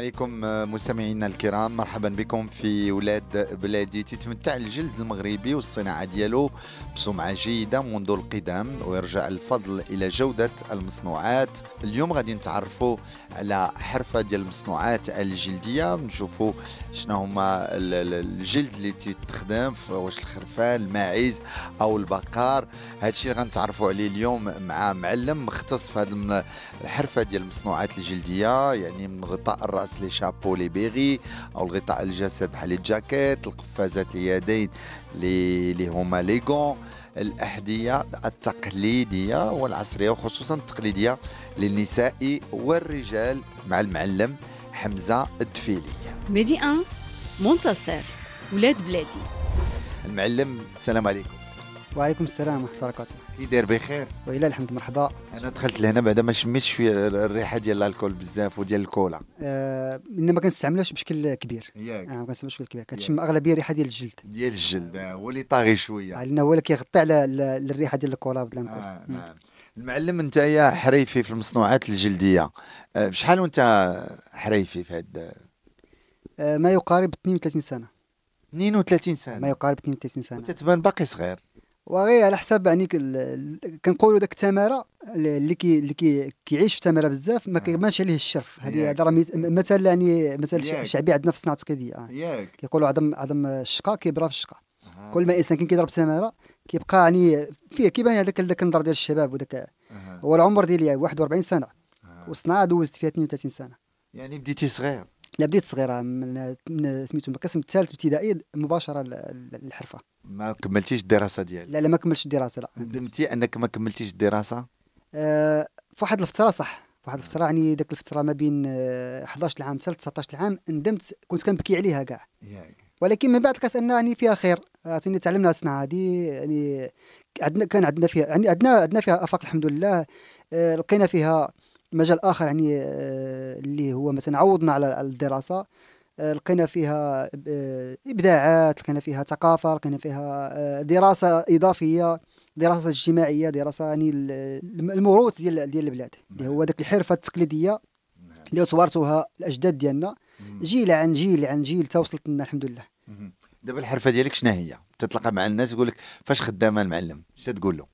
عليكم آه، مستمعينا الكرام. مرحبا بكم في ولاد بلادي. تتمتع الجلد المغربي والصناعة ديالو بسمعة جيدة منذ القدم ويرجع الفضل إلى جودة المصنوعات. اليوم غادي نتعرفوا على حرفة ديال المصنوعات الجلدية. نشوفوا شنو هما ال- ال- الجلد اللي تستخدم ف- واش الخرفان الماعز أو البقار. هادشي اللي غنتعرفوا عليه اليوم مع معلم مختص في هذه الحرفة ديال المصنوعات الجلدية يعني من غطاء الراس لي شابو لي بيغي أو الغطاء الجسد بحال الجاكيت القفازات اليدين اللي اللي هما لي غون الأحذية التقليدية والعصرية وخصوصا التقليدية للنساء والرجال مع المعلم حمزة الدفيلي. Medi 1 منتصر ولاد بلادي. المعلم السلام عليكم. وعليكم السلام ورحمة الله وبركاته. كي داير بخير. وإلى الحمد مرحبا. أنا دخلت لهنا بعدا ما شميتش في الريحة ديال ال colle بزاف وديال الكولا. آه ما كنستعملوش بشكل كبير. ياك. آه ما كنستعملوش بشكل كبير. كتشم أغلبية الريحة ديال الجلد. ديال الجلد آه، هو اللي طاغي شوية. آه، لأن هو اللي كيغطي على ال- الريحة ديال الكولا ولا ال colle آه نعم المعلم أنت يا حريفي في المصنوعات الجلدية آه، شحال وأنت حريفي في هاد؟ آه ما يقارب 32 سنة. 32 ما سنة. يقارب 32 سنة. وانت تبان باقي صغير. وغير على حساب يعني كنقولوا داك التمارة اللي كي اللي كي كيعيش في التماره بزاف ما آه. كيبانش عليه الشرف. هذه هذا راه مثل يعني مثل. شعبي عندنا في الصناعه التقليديه آه. كيقولوا عدم عدم الشقا كيبرا في الشقا كل ما إنسان كان كيضرب تمارة كيبقى يعني فيه كيبان هذاك هذاك النظر ديال الشباب وداك هو العمر ديالي 41 سنة. والصناعة دوزت فيها 32 سنة. يعني بديتي صغير. لا بديت صغيرة من, من سميتو من القسم الثالث ابتدائي مباشرة للحرفة. ما كملتيش الدراسة ديالك؟ لا لا ما كملتش الدراسة لا. ندمتي أنك ما كملتيش الدراسة؟ آه في واحد الفترة صح. في واحد الفترة يعني ديك الفترة ما بين آه 11 عام حتى 19 عام ندمت كنت كنبكي عليها كاع. ولكن من بعد كاس ان يعني فيها خير. عرفتني تعلمنا الصناعة هذه يعني عندنا كان عندنا فيها يعني عندنا عندنا فيها آفاق الحمد لله. آه، لقينا فيها مجال آخر يعني آه، اللي هو مثلا عوضنا على الدراسة آه، لقينا فيها آه، إبداعات لقينا فيها ثقافة لقينا فيها دراسة إضافية دراسة اجتماعية دراسة يعني ال- الموروث ديال ديال البلاد. اللي هو ذاك الحرفة التقليدية اللي توارثوها الأجداد ديالنا. جيل عن جيل عن جيل تا وصلت لنا الحمد لله. دابا الحرفة ديالك شنو هي؟ تتلقى مع الناس يقول لك فاش خدامه المعلم؟ اش تقول له؟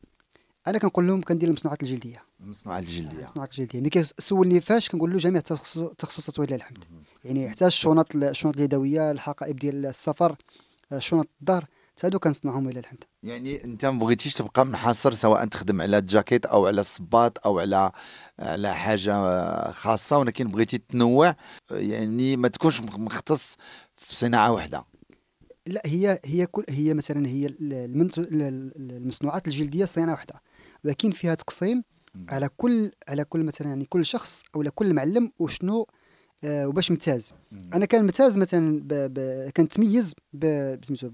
أنا كنقول لهم كندير المصنوعات الجلدية. المصنوعات الجلدية. المصنوعات الجلدية. ملي كيسولني فاش كنقول له جميع التخصصات ولله الحمد. يعني حتى الشنط الشنط اليدوية الحقائب ديال السفر آه، شنط الدار حتى هادو كنصنعهم ولله الحمد. يعني أنت ما بغيتيش تبقى منحصر سواء تخدم على الجاكيت أو على الصباط أو على على حاجة خاصة ولكن بغيتي تنوع يعني ما تكونش مختص في صناعة واحدة لا هي هي كل هي مثلا هي المصنوعات الجلدية صيانه واحدة ولكن فيها تقسيم على كل على كل مثلا يعني كل شخص أو كل معلم وشنو آه وباش ممتاز أنا كان ممتاز مثلا ب... ب... كنتميز. بسميتو.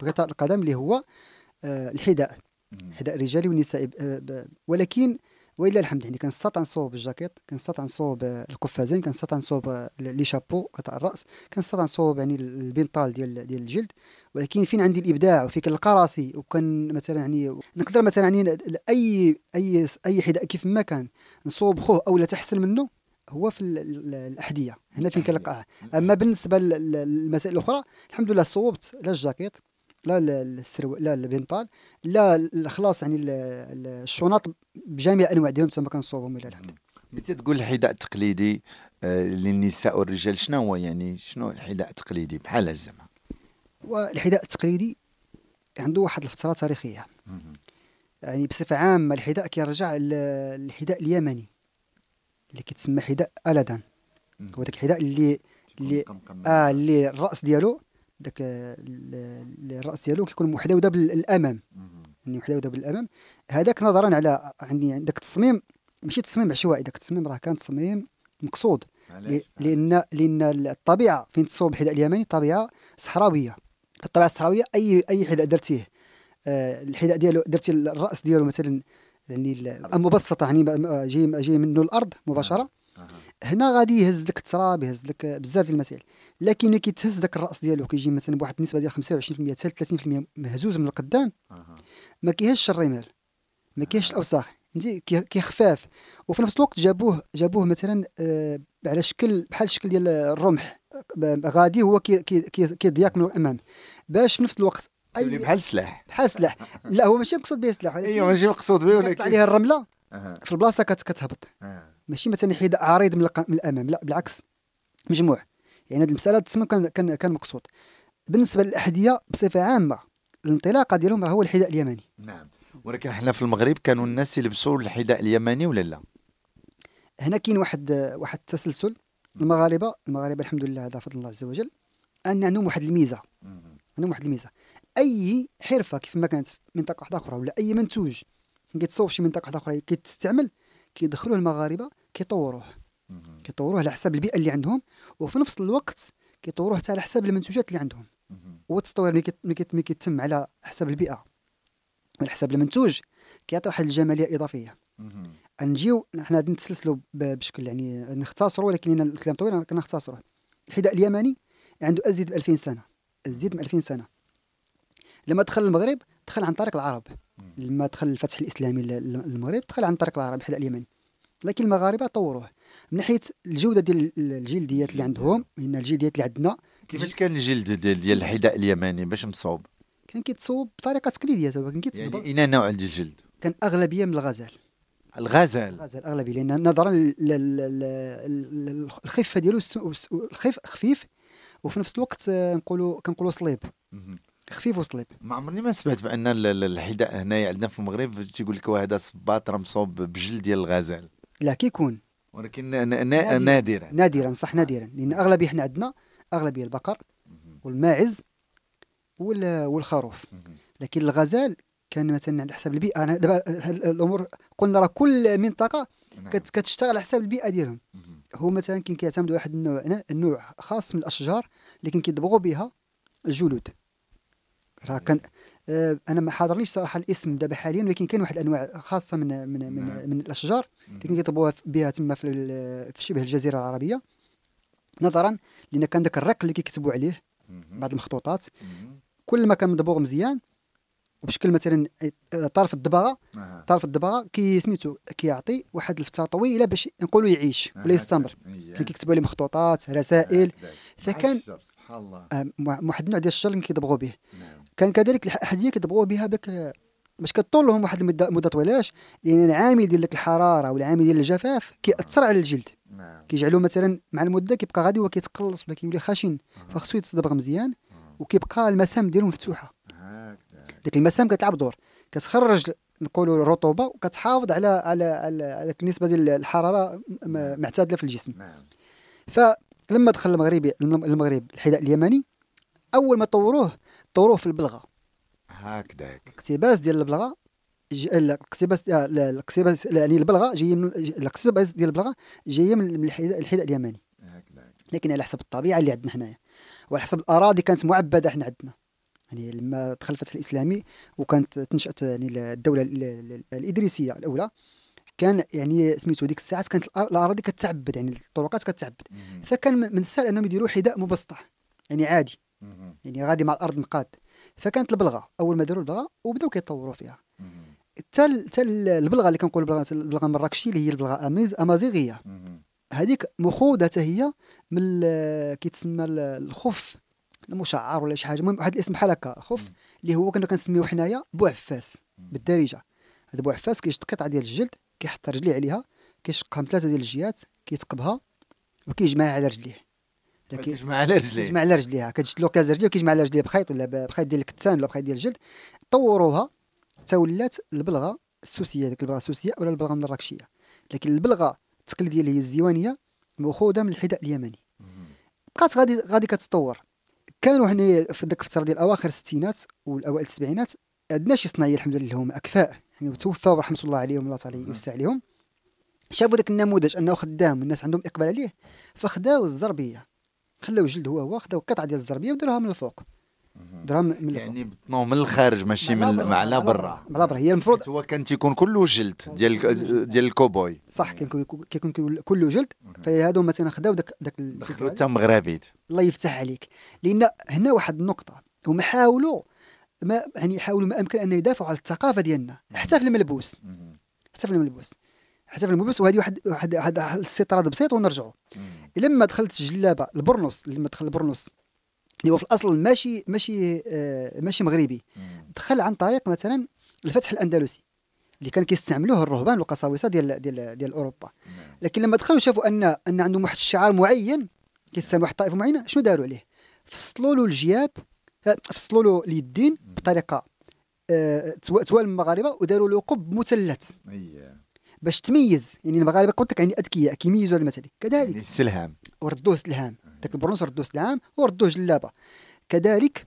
بغطاء القدم اللي هو آه الحذاء حذاء الرجالي والنسائي ب... آه، ب... ولكن ولله الحمد يعني كنستطيع نصوب الجاكيت كنستطيع نصوب القفازين كنستطيع نصوب لي شابو غطاء الرأس كنستطيع نصوب يعني البنطال ديال ديال الجلد. ولكن فين عندي الإبداع وفين كنلقى راسي وكان مثلا يعني نقدر مثلا يعني أي اي أي حذاء كيف ما كان نصوب خوه أو لا تحسن منه هو في ال- ال- الأحذية. هنا فين كنلقاه. أما بالنسبة لل- للمسائل الأخرى الحمد لله صوبت لا الجاكيت لا ال- السرو لا البنطال لا خلاص يعني ال- ال- الشنط بجميع انواع ديالهم تما كنصوبهم إلى الحمد متى تقول الحذاء التقليدي؟ آه، للنساء والرجال شنو هو يعني؟ شنو الحذاء التقليدي بحال زعما والحذاء التقليدي عنده واحد الفترة تاريخية. يعني بصفة عامة الحذاء كيرجع للحذاء اليمني اللي كيتسمى حذاء الادان هو داك الحذاء اللي اللي آه اللي الرأس ديالو داك ال- ال- الرأس ديالو كيكون محدوده بالأمام. يعني محدوده بالأمام. هذاك نظرا على عندي داك التصميم ماشي تصميم عشوائي داك التصميم راه كان تصميم مقصود. لأن لأن الطبيعة فين تصوب الحذاء اليمني طبيعة صحراوية. الطبيعة الصحراوية اي أي حذاء درتيه؟ آه، الحذاء ديالو درتي الرأس ديالو مثلا يعني مبسطه يعني جاي جاي منه الأرض مباشرة. أها. هنا غادي يهز لك التراب يهز لك بزاف ديال المسائل. لكن ملي كيتهز داك الرأس ديالو كيجي مثلا بواحد النسبة ديال 25% حتى 30% مهزوز من القدام. ما كيهزش الرمال ما كيهزش الأوساخ. فهمتي كي- كيخفاف. وفي نفس الوقت جابوه جابوه مثلا آه، على شكل بحال الشكل ديال الرمح. غادي هو كي- كي- كي- كيضياك من الأمام. باش في نفس الوقت اي بحال سلاح. بحال سلاح. لا هو ماشي مقصود به سلاح. ايوا ماشي مقصود به ولكن عليها الرملة. في البلاصة كت- كتهبط. ماشي مثلا حذاء عريض من, من الأمام. لا بالعكس مجموع. يعني هذه المسألة تسمى كان كان كان مقصود. بالنسبة للأحذية بصفة عامة الانطلاقة ديالهم راه هو الحذاء اليماني. نعم. ولكن إحنا في المغرب كانوا الناس يلبسوا الحذاء اليماني ولا لا؟ هنا كاين واحد واحد التسلسل. المغاربة المغاربة الحمد لله هذا فضل الله عز وجل أن عندهم واحد الميزة. عندهم واحد الميزة. أي حرفة كيف ما كانت في منطقة واحدة أخرى ولا أي منتوج كيتصوب في شي منطقة واحدة أخرى كيتستعمل كيدخلوه المغاربة كيطوروه. كيطوروه على حساب البيئة اللي عندهم وفي نفس الوقت كيطوروه حتى على حساب المنتوجات اللي عندهم. والتطوير ملي كيت- ملي كيت- ملي كيتم على حساب البيئة وعلى حساب المنتوج كيعطي واحد الجمالية إضافية. نجيو حنا غادي نتسلسلوا ب- بشكل يعني نختصروا ولكن الكلام طويل كنختصروه الحذاء اليماني عنده أزيد من 2000 سنة. أزيد من 2000 سنة. لما دخل المغرب دخل عن طريق العرب. لما دخل الفتح الإسلامي لل- للمغرب دخل عن طريق العرب الحذاء اليماني لكن المغاربة طوروه. من ناحية الجودة ديال الجلديات اللي عندهم من الجلديات اللي عندنا كيفاش كان الجلد ديال ديال الحذاء اليماني باش مصوب؟ كان كيتصوب بطريقة تقليدية توا كان كيتصبغ يعني اين نوع الجلد؟ كان أغلبية من الغزال. الغزال. الغزال أغلبية. لأن نظرا لل- لل- لل- لل- الخفة ديالو خفيف وفي نفس الوقت آه، نقولوا كنقولوا صليب. خفيف وصليب. ما عمرني ما سمعت بأن ال- ال- الحذاء هنايا عندنا في المغرب تيقول لك هذا صباط راه مصوب بجلد ديال الغزال. لا كيكون. ولكن نادرا. نادرا. صح نادرا. لأن اغلبيه حنا عندنا اغلبيه البقر والماعز وال- والخروف. لكن الغزال كان مثلا على حسب البيئة. أنا دابا الأمور قلنا راه كل منطقة نعم. كت- كتشتغل على حسب البيئة ديالهم. هو مثلا كاين كيعتمد واحد النوع النوع خاص من الأشجار اللي كيدبغوا بها الجلود. راه كان آه أنا ما حاضرنيش صراحة الاسم دابا حاليا ولكن كاين واحد الأنواع خاصة من من نعم. من, من الاشجار اللي كيطبغوها بها تما في في شبه الجزيرة العربية نظرا لأن كان ذاك الرق اللي كيكتبوا عليه. بعض المخطوطات. كل ما كان مدبوغ مزيان وبشكل مثلا آه، طرف الدباغه. طرف الدباغه كي سميتو كيعطي واحد الفترة طويله باش نقولوا يعيش ولا. يستمر. كان كيكتبوا عليه مخطوطات رسائل. فكان سبحان الله. واحد النوع ديال اللي كيدبغوا به. نعم. كان كذلك الأحذية كيدبغوا بها بك باش كطول لهم واحد المده مدة طويلاش لأن العامل ديال الحرارة والعامل ديال الجفاف كيأثر على الجلد. نعم. كيجعلوه مثلا مع المدة كيبقى غادي هو كيتقلص ولا كيولي خشن فخصو يتصدبغ مزيان وكيبقى المسام ديالو مفتوحة. ديك المسام كتلعب دور. كتخرج نقولوا الرطوبة وكتحافظ على على على على النسبة ديال الحرارة معتدله في الجسم. نعم. فلما دخل المغربي المغرب الحذاء اليمني أول ما طوروه طوروه في البلغة. هكذاك الاقتباس ديال البلغة الاقتباس لا، الاقتباس لا، يعني البلغة جاية من الاقتباس ديال البلغة جاية من الحذاء اليمني. هكذاك لكن على حسب الطبيعة اللي عندنا حنايا. وعلى حسب الأراضي كانت معبدة حنا عندنا. يعني لما دخل الفتح الإسلامي وكانت تنشأت يعني الدولة ال- ال- الإدريسية الأولى كان يعني سميتو ديك الساعات كانت الأراضي كتعبد يعني الطرقات كتعبد. فكان من السهل أنهم يديروا حذاء مبسطح يعني عادي. يعني غادي مع الأرض مقاد. فكانت البلغة أول ما داروا البلغة وبداو كيطوروا فيها. حتى ال- حتى ال- البلغة اللي كنقولوا البلغه البلغه المراكشيه اللي هي البلغة أميز- أمازيغية. هذيك مخوذه حتى هي من كيتسمى ال- الخف المشعر ولا شي حاجة. المهم واحد الاسم بحال هكا خف اللي هو كنا كنسميوه حنايا بوعفاس بالدارجة. هذا بوعفاس كيشد قطعه ديال الجلد كيحط رجليه عليها كيشقها من ثلاثة ديال الجهات كيتقبها وكيجمعها على رجليه. لكن كتجمع على رجليه. كيجمع على رجليها. كتشد له كاز رجليه وكيجمع على رجليه بخيط ولا بخيط ديال الكتان ولا بخيط ديال الجلد طوروها حتى ولات البلغة السوسية ديك البلغة السوسية ولا البلغة المراكشيه لكن البلغة التقليدية اللي هي الزيوانية مأخوذة من الحذاء اليمني. بقات غادي غادي كتطور كانوا هنا في ديك الفترة ديال أواخر الستينات والأوائل السبعينات عندنا شي صناعيه الحمد لله هم أكفاء. يعني توفاو رحمه الله عليهم الله تعالى يوسع عليهم. شافوا ذاك النموذج أنه خدام والناس عندهم إقبال عليه فخداو الزربية. خلاو جلد هو هو خداو قطعة ديال الزربية وداروها من الفوق. دراهم من الفوق. يعني بطنوه من الخارج ماشي من مع لا برا. مع لا برا هي المفروض هو كان تيكون كله جلد ديال ديال الكوبوي. صح كيكون كيكون كل- كله جلد. فهادو مثلا خداو داك داك دخلوا حتى مغربيت الله يفتح عليك. لأن هنا واحد النقطة. هما حاولوا ما يعني حاولوا ما أمكن أن يدافعوا على الثقافة ديالنا حتى في الملبوس. حتى في الملبوس. حتى في الملبوس وهذه واحد واحد واحد الاستطراد بسيط ونرجعوا. لما دخلت جلابة البرنوس لما دخل البرنوس اللي هو في الأصل ماشي ماشي آه ماشي مغربي. دخل عن طريق مثلا الفتح الأندلسي اللي كان كيستعملوه الرهبان والقساوسة ديال ديال ديال أوروبا. لكن لما دخلوا شافوا ان أن عندهم واحد الشعار معين كيستعمل واحد الطائفة معينة شنو داروا عليه؟ فصلوا له الجياب فصلوا له اليدين بطريقة آه، توا توا المغاربة وداروا له قب مثلث. باش تميز يعني المغاربة قلت لك يعني أذكياء كيميزوا المسألة كذلك. يعني السلهام. وردوه سلهام ذاك البرونس ردوه سلهام وردوه جلابة. كذلك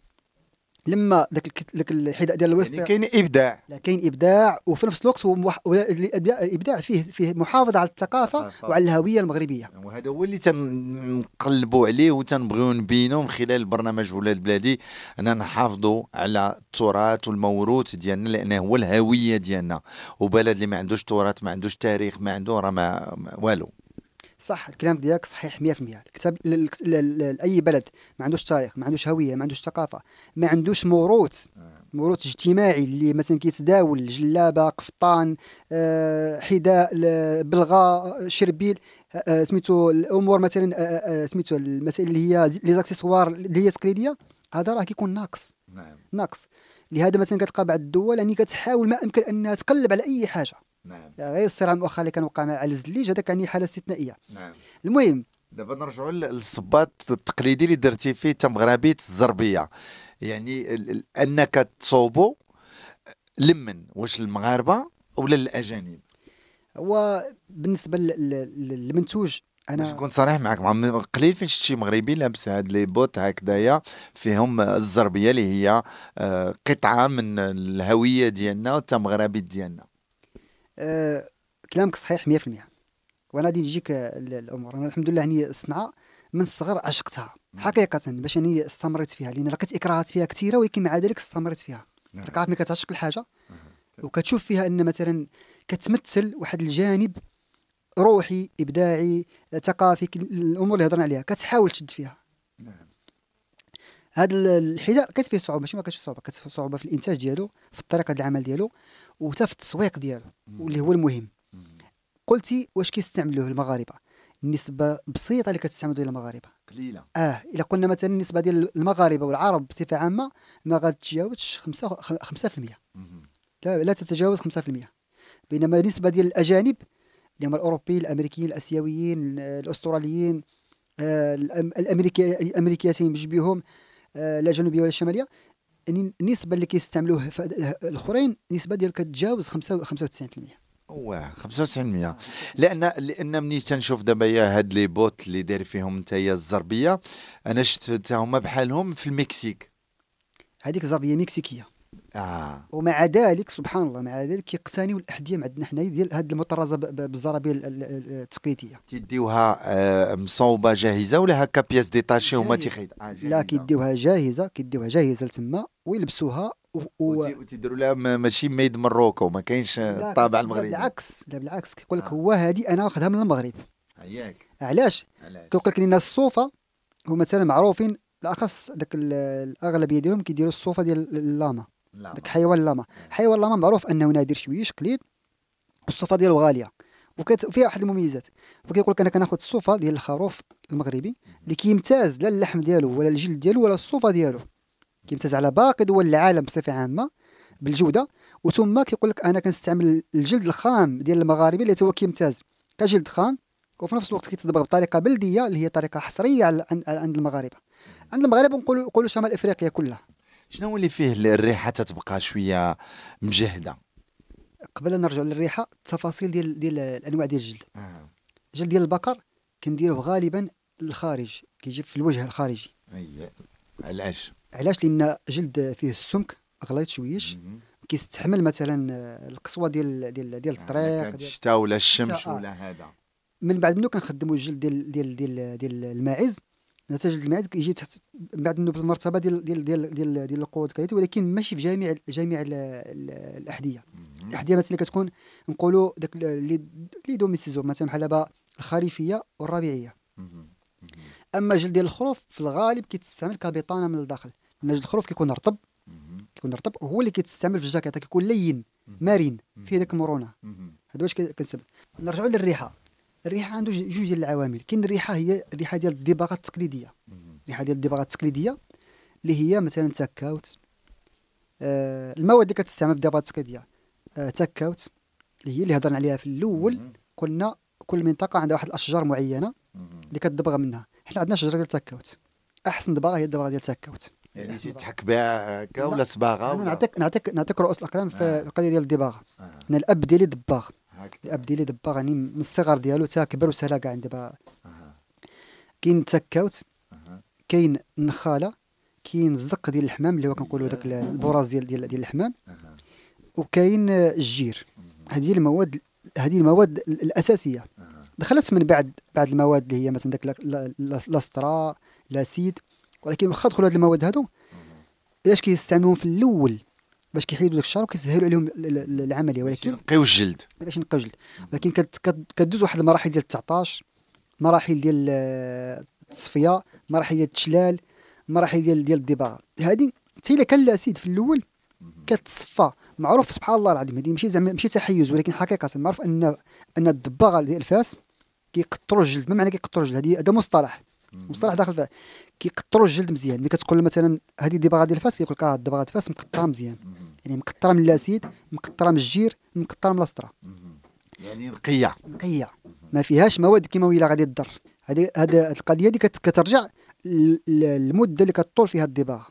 لما ذاك ذاك الحذاء ديال الوسط يعني كاين إبداع. لا كاين إبداع. وفي نفس الوقت هو موح... الابداع فيه فيه محافظه على الثقافة. وعلى الهوية المغربية. وهذا هو اللي تنقلبوا عليه وتنبغيو نبينوا من خلال برنامج ولاد بلادي. اننا نحافظوا على التراث والموروث ديالنا لأنه هو الهوية ديالنا. وبلد اللي ما عندوش تراث ما عندوش تاريخ ما عنده راه ما- والو. صح الكلام ديالك صحيح 100% الكتاب لاي بلد ما عندوش تاريخ ما عندوش هوية ما عندوش ثقافة ما عندوش موروث موروث اجتماعي اللي مثلا كيتداول جلابة قفطان آه، حذاء بلغة شربيل آه، آه، سميتو الأمور مثلا آه، آه، سميتو المسائل اللي هي les accessoires اللي هي تقليدية هذا راه كيكون ناقص. نعم. ناقص. لهذا مثلا كتلقى بعض الدول يعني كتحاول ما أمكن انها تقلب على أي حاجة. نعم. يعني غير الصراع المؤخر اللي كان وقع مع الزليج هذاك يعني حالة استثنائية. نعم. المهم دابا نرجعوا للصباط التقليدي اللي درتي فيه تمغربيت الزربية. يعني أنك تصوبوا لمن؟ واش المغاربة ولا الأجانب؟ هو بالنسبة لل- لل- للمنتوج باش أنا نكون صريح معك مع قليل فين شتي مغربي لابس هاد لي بوت هكذايا فيهم الزربية اللي هي آه، قطعة من الهوية ديالنا والتمغربي ديالنا. آه كلامك صحيح 100% وأنا غادي نجيك ال- الأمور. أنا الحمد لله يعني الصنعه من الصغر عشقتها. حقيقة باش يعني استمريت فيها لأن لقيت إكراهات فيها كثيرة ولكن مع ذلك استمريت فيها. راك عارف ملي كتعشق الحاجة. وكتشوف فيها أن مثلا كتمثل واحد الجانب روحي إبداعي ثقافي الأمور اللي هضرنا عليها. كتحاول تشد فيها. هذا ال- الحذاء لقيت فيه صعوبة ماشي ما كانش فيه صعوبة كانت فيه صعوبة في الإنتاج ديالو في طريقه العمل ديالو وحتى في التسويق ديالو واللي هو المهم. قلتي واش كيستعملوه المغاربة؟ النسبة بسيطة اللي كتستعمل ديال المغاربة. قليلة. آه إلا قلنا مثلا النسبة ديال المغاربة والعرب بصفة عامة ما غاتجاوزش 5 5% لا لا تتجاوز 5% بينما النسبة ديال الأجانب اللي هما الأوروبيين الأمريكيين الأسيويين الأستراليين آه، الامريكي الامريكيتين بجبيهم لا الجنوبيه ولا الشماليه يعني النسبة اللي كيستعملوه الأخرين النسبة ديال كتجاوز 5 95% واه 95% لأن لأن ملي تنشوف دابا يا هاد les bottes اللي داير فيهم نتايا الزربية أنا شفت حتى هما بحالهم في المكسيك. هذيك زربيه مكسيكية. آه. ومع ذلك سبحان الله مع ذلك كيقتنيوا الاحذيه عندنا حنا ديال هذه المطرزة ب- ب- بالزرابيه ال- ال- ال- التقليدية. تيديوها آه، مصوبة جاهزة ولا هكا pièces détachées هما. تيخيط؟ آه لا. كيديوها جاهزة كيديوها جاهزة لتما ويلبسوها و... و... وتي- وتيديروا لها ماشي ميد مروكو ما كاينش الطابع المغربي. بالعكس لا بالعكس كيقول لك آه. هو هذه أنا واخدها من المغرب. ياك علاش؟ علاش؟ كيقول لك لأن الصوفة هما مثلا معروفين بالأخص داك ال- الأغلبية ديالهم كيديروا الصوفة ديال اللاما. لا داك حيوان اللاما حيوان اللاما معروف أنه نادر شويش قليل والصوفه ديالو غالية وكت فيها واحد المميزات. وكيقول لك أنا كناخذ الصوفه ديال الخروف المغربي اللي كيمتاز لا اللحم ديالو ولا الجلد ديالو ولا الصوفه ديالو. كيمتاز على باقي دول العالم بصفة عامة بالجودة. وثم كيقول لك أنا كنستعمل الجلد الخام ديال المغاربه اللي هو كيمتاز كجلد خام وفي نفس الوقت كيتصدق بطريقة بلدية اللي هي طريقة حصرية عند المغاربة. عند المغاربة نقولوا نقولوا شمال إفريقيا كلها. شنو اللي فيه الريحة تتبقى شوية مجهدة قبل نرجع للريحة التفاصيل ديال ديال الأنواع ديال الجلد آه. الجلد ديال البقر كنديروه غالبا للخارج كيجي في الوجه الخارجي أي. علاش علاش لأن جلد فيه السمك غليظ شويش. كيستحمل مثلا آه، القسوه ديال ديال ديال آه، الطريق الشتاء ولا الشمس آه. ولا هذا من بعد منه كنخدموا الجلد ديال ديال ديال ديال الماعز نتاج المعد كيجي تحت بعد انه بالمرتبه ديال ديال ديال ديال, ديال القوة الكلويه ولكن ماشي في جميع جميع ال- ال- الاحذيه الاحذيه مثلا كتكون نقولوا داك اللي demi-saison مثلا بحال دابا الخريفيه والربيعية. أما جلد ديال الخروف في الغالب كيتستعمل كبطانه من الداخل. لأن جلد الخروف كيكون رطب. كيكون رطب هو اللي كيتستعمل في الجاكيطه كيكون لين مرن فيه ديك المرونة. هذا واش كنسب. نرجعوا للريحة. الريحة عنده جوج ديال العوامل. كاين الريحة هي الريحة ديال الدباغه التقليدية. الريحة ديال الدباغه التقليدية اللي هي مثلا تاكاوت. آه المواد اللي كتستعمل في الدباغه التقليدية. آه تاكاوت اللي هي اللي هضرنا عليها في الأول. قلنا كل منطقة عندها واحد الأشجار معينة اللي كتدبغ منها. حنا عندنا شجرة ديال تاكاوت. أحسن دباغه هي الدباغه ديال تاكاوت. يعني تيتحك بها هكا ولا صباغة ولا؟ نعطيك نعطيك نعطيك رؤوس الأقلام في آه. القضية ديال الدباغه آه. أنا الأب ديالي دباغ هكذا. الاب ديالي دباغ يعني من الصغر ديالو تا كبر وسهلا كاع دابا. كاين التاكاوت أها. كاين النخالة كاين الزق ديال الحمام اللي هو كنقولوا داك البراز ديال ديال ديال الحمام. وكاين الجير هذه المواد هذه المواد ال- الأساسية. دخلت من بعد بعد المواد اللي هي مثلا داك لا- لا- لا- لاسترا l'acide ولكن واخا دخلوا هاد المواد هادو علاش كيستعملوهم في الأول باش كيحيدوا داك الشعر وكيسهلوا عليهم ال- ال- العملية. ولكن نقيو الجلد. باش نقاو جلد ولكن كدوز واحد المراحل ديال التعطاش مراحل ديال آه، التصفية مراحل ديال التشلال مراحل ديال ديال الدباغ هذه حتى إلا كان ال acide في الأول كتصفى. معروف سبحان الله العظيم. هذه ماشي زعما ماشي تحيز ولكن حقيقة معروف ان أن الدباغة ديال الفاس كيقطروا الجلد. ما معنى كيقطروا الجلد؟ هذه هذا مصطلح. مصطلح داخل كيقطروا الجلد مزيان. ملي كتقول مثلا هذه الدباغه ديال الفاس كيقول لك آه الدباغه ديال الفاس مقطرة مزيان. يعني مقطرة من ال acide مقطرة من الجير مقطرة من الأسطرة. يعني نقيه نقيه ما فيهاش مواد كيماوية لا غادي تضر. هذه هذه القضية دي كت- كترجع للمده اللي كطول فيها الدباغه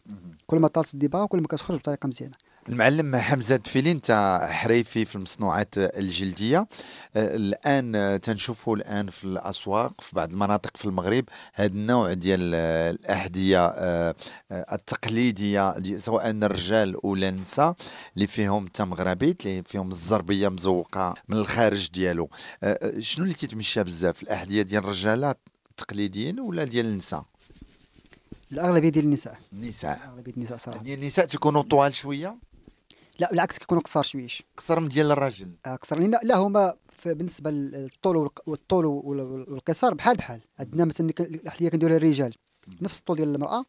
كل ما طالت الدباغه كل ما كتخرج بطريقة مزيانة. المعلم حمزة دفيلي انت حريفي في المصنوعات الجلدية. آه، الآن آه، تنشوفوا الآن في الأسواق في بعض المناطق في المغرب هذا النوع ديال آه، الأحذية التقليدية دي- سواء الرجال ولا النساء اللي فيهم تمغربيت اللي فيهم الزربية مزوقة من الخارج ديالو. شنو اللي تيتمشى بزاف؟ الأحذية ديال الرجاله التقليديين ولا ديال النساء؟ الأغلبية ديال النساء. النساء. اغلبيه النساء صراحة. ديال النساء تكونوا طوال شوية؟ لا بالعكس كيكونوا قصار شويش أكثر من ديال الرجل آه، قصر لأن لا هما بالنسبة للطول والطول وال- والقصار بحال بحال. عندنا مثلا الأحذية كنديرها للرجال نفس الطول ديال المرأة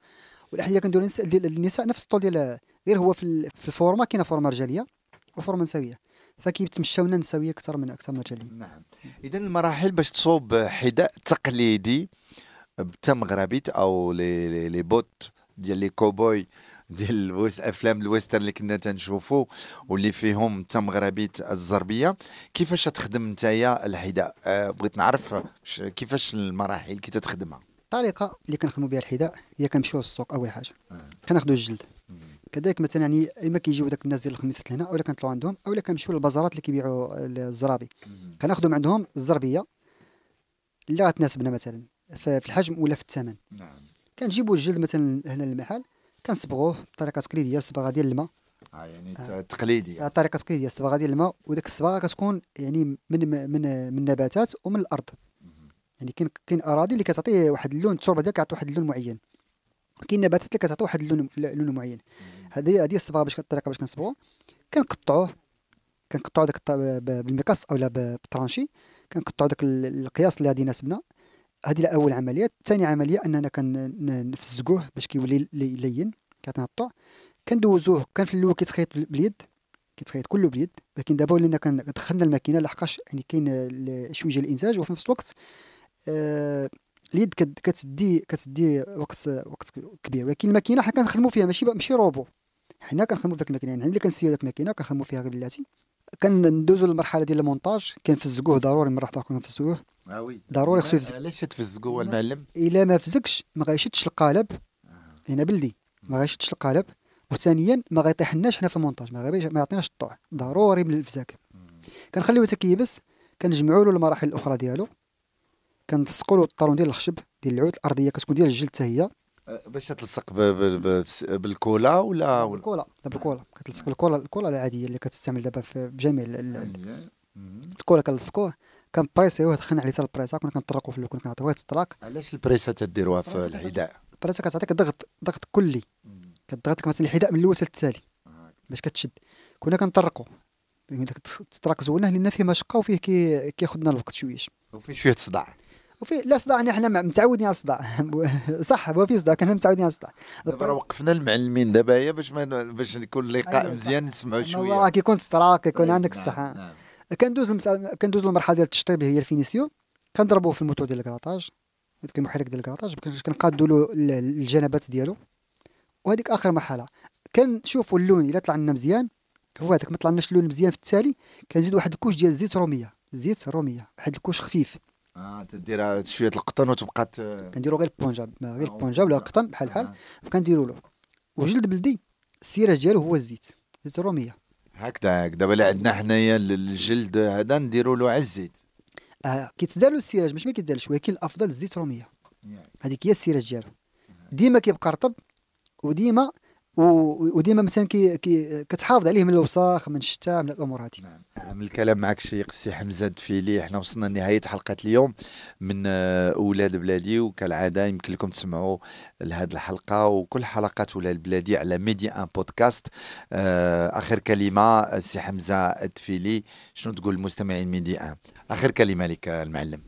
والأحذية كنديرها للنساء نفس الطول ديال غير هو في ال- في ال forma كاينة forma رجالية و forma نسوية. فكيتمشاونا نسوية أكثر من أكثر من رجالية. نعم. اذا المراحل باش تصوب حذاء تقليدي بتمغربيت أو les les, les bottes ديال les cow-boys ديال أفلام ال western اللي كنا تنشوفوا واللي فيهم تمغربيت الزربية. كيفاش تخدم نتايا الحذاء أه بغيت نعرف كيفاش المراحل كي تتخدمها. الطريقة اللي كنخدموا بها الحذاء هي كنمشيو للسوق أول حاجة. كناخذوا الجلد. كذلك مثلا يعني إما كيجيو داك الناس ديال الخميسات لهنا أولا كنطلعوا عندهم أولا كنمشيو للبازارات اللي كيبيعوا الزرابي. كناخذوا من عندهم الزربية. اللي غتناسبنا مثلا في الحجم ولا في الثمن. نعم. كنجيبوا الجلد مثلا هنا للمحل. كنصبغوه بطريقة تقليديه الصباغة ديال الماء. آه يعني تقليدي. آه، طريقة تقليديه الصباغة ديال الماء. وديك الصباغة كتكون يعني من من من النباتات ومن الأرض. يعني كاين كاين أراضي اللي كتعطي واحد اللون التربة ديالها كتعطي واحد اللون معين. كاين نباتات اللي كتعطي واحد اللون لون معين. هذه هذه الصباغة باش الطريقة باش كنصبغوه. كنقطعوه. كنقطعو داك بالمقص اولا بالطرانشي كنقطعو داك ال- القياس اللي غادي يناسبنا. هذه أول عملية. ثاني عملية أننا كنفزقوه باش كيولي لي- لين كتنطع كندوزوه كان في الأول كيتخيط بال- باليد كيتخيط كله باليد لكن دابا ولينا كندخلنا الماكينة لحقاش يعني كاين شوية الإنتاج وفي نفس الوقت آه اليد كت- كتدي كتدي وقت وقت كبير. ولكن الماكينة حنا كنخدموا فيها ماشي ماشي روبو. حنا كنخدموا في ديك الماكينة. يعني اللي كنسيو ديك الماكينة كنخدموا فيها بلاتي. كندوزو للمرحلة ديال المونتاج كنفزقوه ضروري مرة واحدة كنفزقوه. آه oui. ضروري خصو يفزق علاش تفزقوا المعلم؟ إلا ما فزقش ما غيشدش القالب هنا بلدي. ما غيشدش القالب. وثانيا ما غيطيحناش حنا في المونتاج. ما غيبيش ما يعطيناش الطوع. ضروري من الفزاك كنخليوه حتى كيبس كنجمعوا له المراحل الأخرى ديالو. كنلصقوا له الطارون ديال الخشب ديال العود الأرضية. كتكون ديال الجلد حتى هي. آه، باش تلصق بالكولا ولا ولا بالكولا. لا بالكولا. كتلصق بالكولا. الكولا العادية اللي كتستعمل دابا في جميع ال- ال- الكولا كنلصقوه. كان بريسي دخلنا عليه حتى البريسه كنا كنطرقوا في كنا كنعطيوه الطراق علاش البريسه تديروها في الحذاء؟ البريسه كتعطيك ضغط ضغط كلي. كتضغطك مثلا الحذاء من الأول حتى التالي باش كتشد. كنا كنطرقوا. يعني داك الطراق زولناه لأن فيه مشقه وفيه كي كياخذنا الوقت شويش وفي شوية صداع. وفي لا صداع يعني حنا متعودين على الصداع. صح هو في صداع كنا متعودين على الصداع. دابا راه وقفنا المعلمين دابا هي باش ما باش يكون اللقاء أيوة، مزيان نسمعوا شوية. راه كيكون استراق كيكون عندك نعم، الصحة. نعم. كندوز المسألة كندوز المرحلة ديال التشطيب اللي هي ال finition. كنضربوه في الموتور ديال ال grattage هذاك المحرك ديال ال grattage كن- كنقادوا له ال- الجنبات ديالو. وهذيك آخر مرحلة. كنشوفوا اللون إلا طلع لنا مزيان هو هذاك ما طلعناش اللون مزيان في التالي كنزيد واحد ال couche ديال الزيت رومية. زيت رومية واحد ال couche خفيف. آه تدير شوية القطن وتبقى ت... كنديروا غير ال éponge ما غير آه، ال éponge ولا القطن بحال بحال. آه. وكنديروا له. وجلد بلدي ال cirage ديالو هو الزيت. زيت رومية. هكذا هكذا. دابا اللي عندنا حنايا الجلد هذا نديروا له عزيت آه كيتدار له ال cirage مش ما كيدارش ولكن الأفضل الزيت رومية. هذيك هي ال cirage ديالو. ديما كيبقى رطب وديما وديما مثلا كي, كي كتحافظ عليه من الوساخ من الشتاء من الأمور هذه. نعم. من الكلام معك شيخ السي حمزة دفيلي إحنا وصلنا لنهاية حلقة اليوم من آه، أولاد بلادي وكالعادة يمكن لكم تسمعوا لهذه الحلقة وكل حلقات أولاد بلادي على ميدي إن بودكاست. آه، آخر كلمة السي حمزة دفيلي شنو تقول للمستمعين ميدي إن؟ آخر كلمة لك آه، المعلم.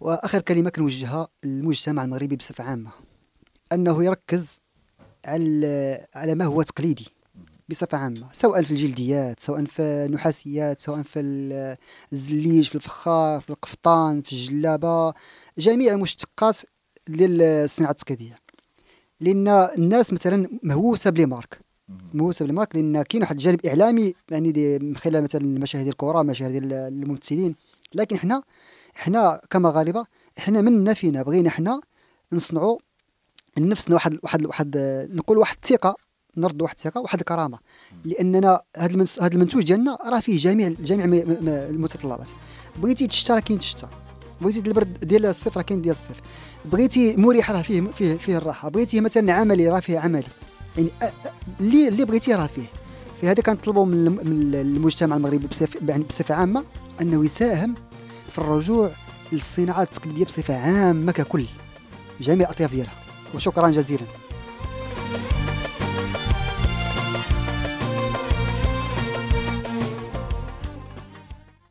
وآخر كلمة كنوجهها للمجتمع المغربي بصفة عامة أنه يركز على على ما هو تقليدي بصفة عامة سواء في الجلديات سواء في النحاسيات سواء في ال- الزليج في الفخار في القفطان في الجلابة جميع المشتقات ديال الصناعه التقليدية. لأن الناس مثلا مهووسة بلي مارك مهووسة بلي مارك لأن كاين واحد الجانب إعلامي يعني دي من خلال مثلا مشاهد الكره مشاهد الممثلين. لكن حنا حنا كمغاربه حنا منا فينا بغينا حنا نصنعوا لنفسنا واحد واحد واحد نقول واحد الثقة نرد واحد الثقة واحد الكرامة. لأننا هذا هذا المنتوج ديالنا راه فيه جميع جميع المتطلبات. بغيتي تشتى راه كاين تشتى. بغيتي البرد ديال الصيف راه كاين ديال الصيف بغيتي مريح راه فيه فيه فيه الراحة. بغيتي مثلا عملي راه فيه عملي. يعني اللي اللي بغيتيه راه فيه. في هذا كنطلبوا من الم- من المجتمع المغربي بصفه يعني بصفة عامة أنه يساهم في الرجوع للصناعات التقليدية بصفة عامة ككل. جميع الأطياف ديالها. وشكرا جزيلا.